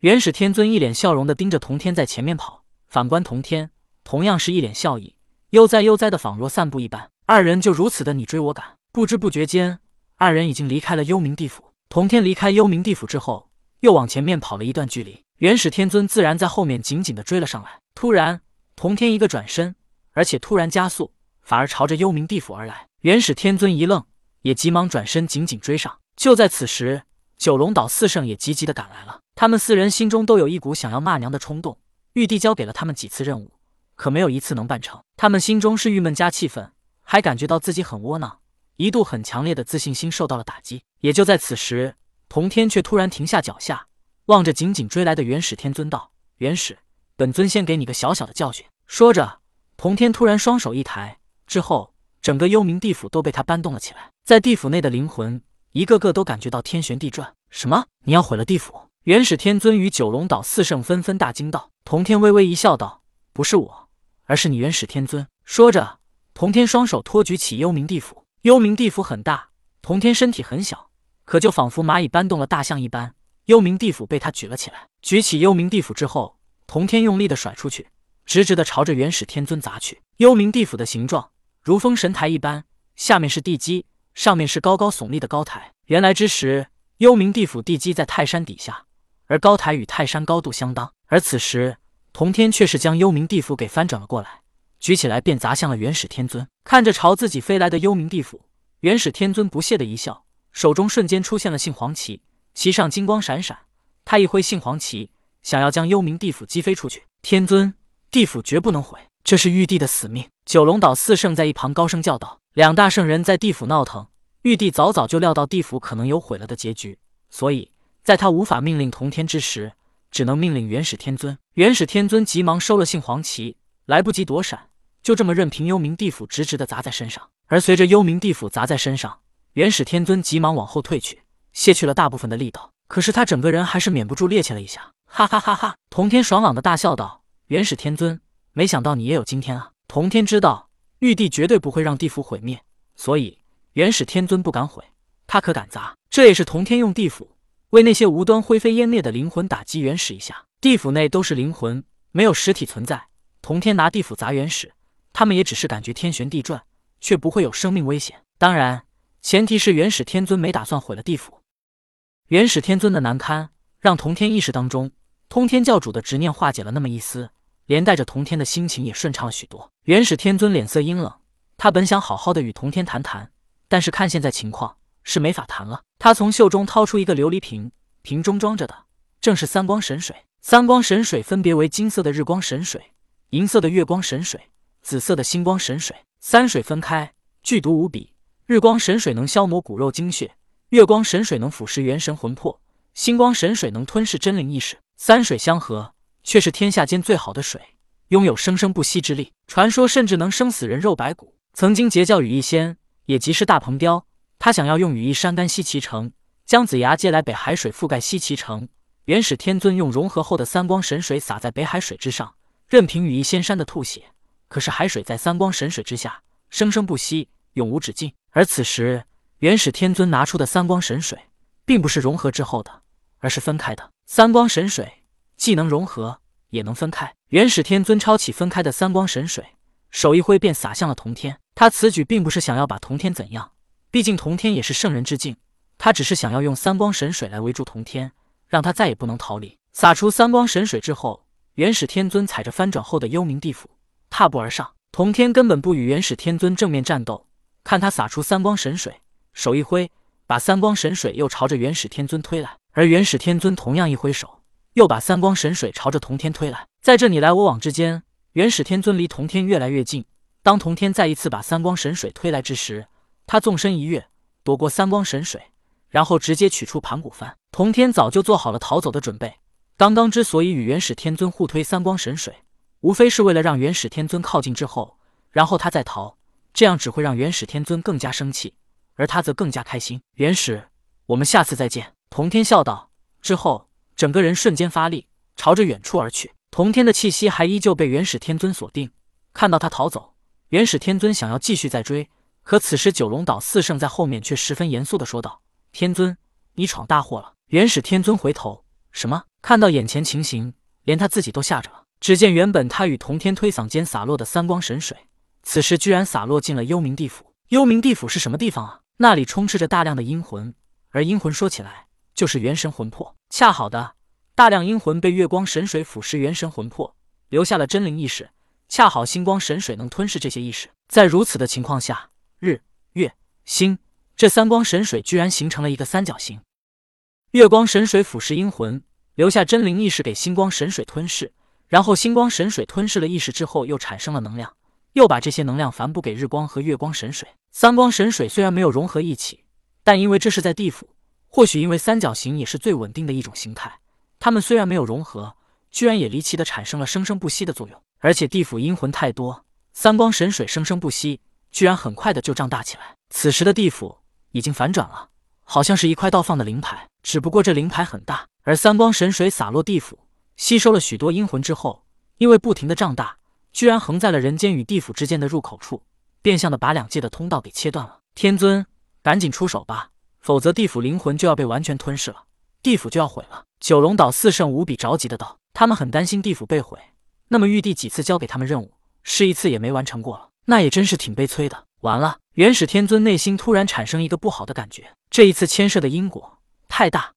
元始天尊一脸笑容的盯着童天在前面跑，反观童天，同样是一脸笑意，悠哉悠哉的，仿若散步一般。二人就如此的你追我赶，不知不觉间，二人已经离开了幽冥地府。童天离开幽冥地府之后，又往前面跑了一段距离，元始天尊自然在后面紧紧的追了上来。突然，童天一个转身，而且突然加速，反而朝着幽冥地府而来。元始天尊一愣，也急忙转身紧紧追上。就在此时，九龙岛四圣也急急的赶来了。他们四人心中都有一股想要骂娘的冲动。玉帝交给了他们几次任务，可没有一次能办成。他们心中是郁闷加气愤，还感觉到自己很窝囊，一度很强烈的自信心受到了打击。也就在此时，童天却突然停下脚下，望着紧紧追来的元始天尊道：“元始，本尊先给你个小小的教训。”说着，童天突然双手一抬，之后整个幽冥地府都被他搬动了起来。在地府内的灵魂一个个都感觉到天旋地转。什么？你要毁了地府？元始天尊与九龙岛四圣纷纷大惊道：“童天微微一笑，道：‘不是我，而是你元始天尊。’说着，童天双手托举起幽冥地府。幽冥地府很大，童天身体很小，可就仿佛蚂蚁搬动了大象一般，幽冥地府被他举了起来。举起幽冥地府之后，童天用力的甩出去，直直的朝着元始天尊砸去。幽冥地府的形状如封神台一般，下面是地基，上面是高高耸立的高台。原来之时，幽冥地府地基在泰山底下。而高台与泰山高度相当，而此时童天却是将幽冥地府给翻转了过来，举起来便砸向了元始天尊。看着朝自己飞来的幽冥地府，元始天尊不屑的一笑，手中瞬间出现了杏黄旗，旗上金光闪闪。他一挥杏黄旗，想要将幽冥地府击飞出去。天尊，地府绝不能毁，这是玉帝的死命。九龙岛四圣在一旁高声叫道：“两大圣人在地府闹腾，玉帝早早就料到地府可能有毁了的结局，所以。”在他无法命令同天之时，只能命令元始天尊。元始天尊急忙收了杏黄旗，来不及躲闪，就这么任凭幽冥地府直直的砸在身上。而随着幽冥地府砸在身上，元始天尊急忙往后退去，卸去了大部分的力道。可是他整个人还是免不住趔趄了一下，哈哈哈哈！同天爽朗的大笑道：“元始天尊，没想到你也有今天啊！”同天知道玉帝绝对不会让地府毁灭，所以元始天尊不敢毁，他可敢砸。这也是同天用地府。为那些无端灰飞烟灭的灵魂打击原始一下，地府内都是灵魂，没有实体存在。童天拿地府砸原始，他们也只是感觉天旋地转，却不会有生命危险。当然，前提是元始天尊没打算毁了地府。元始天尊的难堪，让童天意识当中通天教主的执念化解了那么一丝，连带着童天的心情也顺畅了许多。元始天尊脸色阴冷，他本想好好的与童天谈谈，但是看现在情况。是没法谈了。他从袖中掏出一个琉璃瓶，瓶中装着的正是三光神水。三光神水分别为金色的日光神水、银色的月光神水、紫色的星光神水。三水分开，剧毒无比。日光神水能消磨骨肉精血，月光神水能腐蚀元神魂魄，星光神水能吞噬真灵意识。三水相合，却是天下间最好的水，拥有生生不息之力。传说甚至能生死人肉白骨。曾经截教羽翼仙，也即是大鹏雕。他想要用羽翼山干西岐城，姜子牙借来北海水覆盖西岐城。元始天尊用融合后的三光神水洒在北海水之上，任凭羽翼仙山的吐血。可是海水在三光神水之下，生生不息，永无止境。而此时，元始天尊拿出的三光神水，并不是融合之后的，而是分开的。三光神水既能融合，也能分开。元始天尊抄起分开的三光神水，手一挥便洒向了童天。他此举并不是想要把童天怎样。毕竟童天也是圣人之境，他只是想要用三光神水来围住童天，让他再也不能逃离。洒出三光神水之后，元始天尊踩着翻转后的幽冥地府，踏步而上。童天根本不与元始天尊正面战斗，看他洒出三光神水，手一挥，把三光神水又朝着元始天尊推来。而元始天尊同样一挥手，又把三光神水朝着童天推来。在这你来我往之间，元始天尊离童天越来越近。当童天再一次把三光神水推来之时，他纵身一跃，躲过三光神水，然后直接取出盘古幡。童天早就做好了逃走的准备。刚刚之所以与元始天尊互推三光神水，无非是为了让元始天尊靠近之后，然后他再逃，这样只会让元始天尊更加生气，而他则更加开心。元始，我们下次再见。童天笑道。之后，整个人瞬间发力，朝着远处而去。童天的气息还依旧被元始天尊锁定。看到他逃走，元始天尊想要继续再追。可此时，九龙岛四圣在后面却十分严肃的说道：“天尊，你闯大祸了。”元始天尊回头什么？看到眼前情形，连他自己都吓着了。只见原本他与同天推搡间洒落的三光神水，此时居然洒落进了幽冥地府。幽冥地府是什么地方啊？那里充斥着大量的阴魂，而阴魂说起来就是元神魂魄。恰好的，大量阴魂被月光神水腐蚀元神魂魄，留下了真灵意识。恰好星光神水能吞噬这些意识。在如此的情况下，月、星这三光神水居然形成了一个三角形。月光神水腐蚀阴魂，留下真灵意识给星光神水吞噬。然后星光神水吞噬了意识之后，又产生了能量，又把这些能量反哺给日光和月光神水。三光神水虽然没有融合一起，但因为这是在地府，或许因为三角形也是最稳定的一种形态，它们虽然没有融合，居然也离奇的产生了生生不息的作用。而且地府阴魂太多，三光神水生生不息，居然很快的就胀大起来。此时的地府已经反转了，好像是一块倒放的灵牌，只不过这灵牌很大，而三光神水洒落地府。吸收了许多阴魂之后，因为不停的胀大，居然横在了人间与地府之间的入口处，变相的把两界的通道给切断了。天尊，赶紧出手吧，否则地府灵魂就要被完全吞噬了，地府就要毁了。九龙岛四圣无比着急的道：“他们很担心地府被毁，那么玉帝几次交给他们任务，是一次也没完成过了，那也真是挺悲催的。”完了，元始天尊内心突然产生一个不好的感觉，这一次牵涉的因果太大，